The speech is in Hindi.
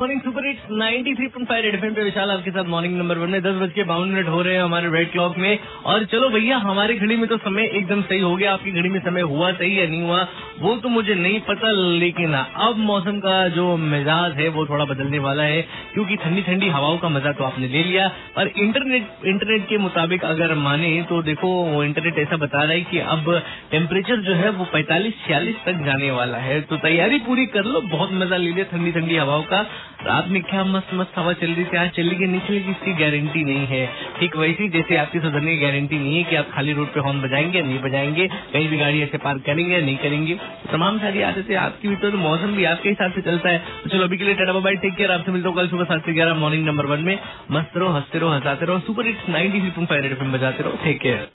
Morning super hits 93.5 red FM पे विशाल आपके साथ मॉर्निंग नंबर वन में दस बज के बावन मिनट हो रहे हैं हमारे रेड क्लॉक में। और चलो भैया, हमारी घड़ी में तो समय एकदम सही हो गया, आपकी घड़ी में समय हुआ सही या नहीं हुआ, वो तो मुझे नहीं पता, लेकिन अब मौसम का जो मिजाज है, वो थोड़ा बदलने वाला है, क्योंकि ठंडी ठंडी हवाओं का मज़ा तो आपने ले लिया। और इंटरनेट इंटरनेट के मुताबिक अगर माने तो देखो इंटरनेट ऐसा बता रहा है कि अब टेम्परेचर जो है, वो पैंतालीस, छियालीस तक जाने वाला है। तो तैयारी पूरी कर लो, बहुत मज़ा ले लिया ठंडी ठंडी हवाओं का। रात में क्या मस्त मस्त हवा चल रही थी? आज चलेगी नहीं चलेगी इसकी गारंटी नहीं है। ठीक वैसी जैसे आपकी सदन की गारंटी नहीं है कि आप खाली रोड पे हॉर्न बजाएँगे नहीं बजाएँगे, कहीं भी गाड़ी ऐसे पार्क करेंगे या नहीं करेंगे। तमाम सारी आदतें आपकी भी तो मौसम भी आपके हिसाब से चलता है। तो चलो, अभी के लिए टाटा बाय टेक केयर आपसे मिलता हूँ कल सुबह सात से ग्यारह मॉर्निंग नंबर वन में। मस्त रहो, हँसते रहो, हंसाते रहो super hits ninety three point five बजाते रहो टेक केयर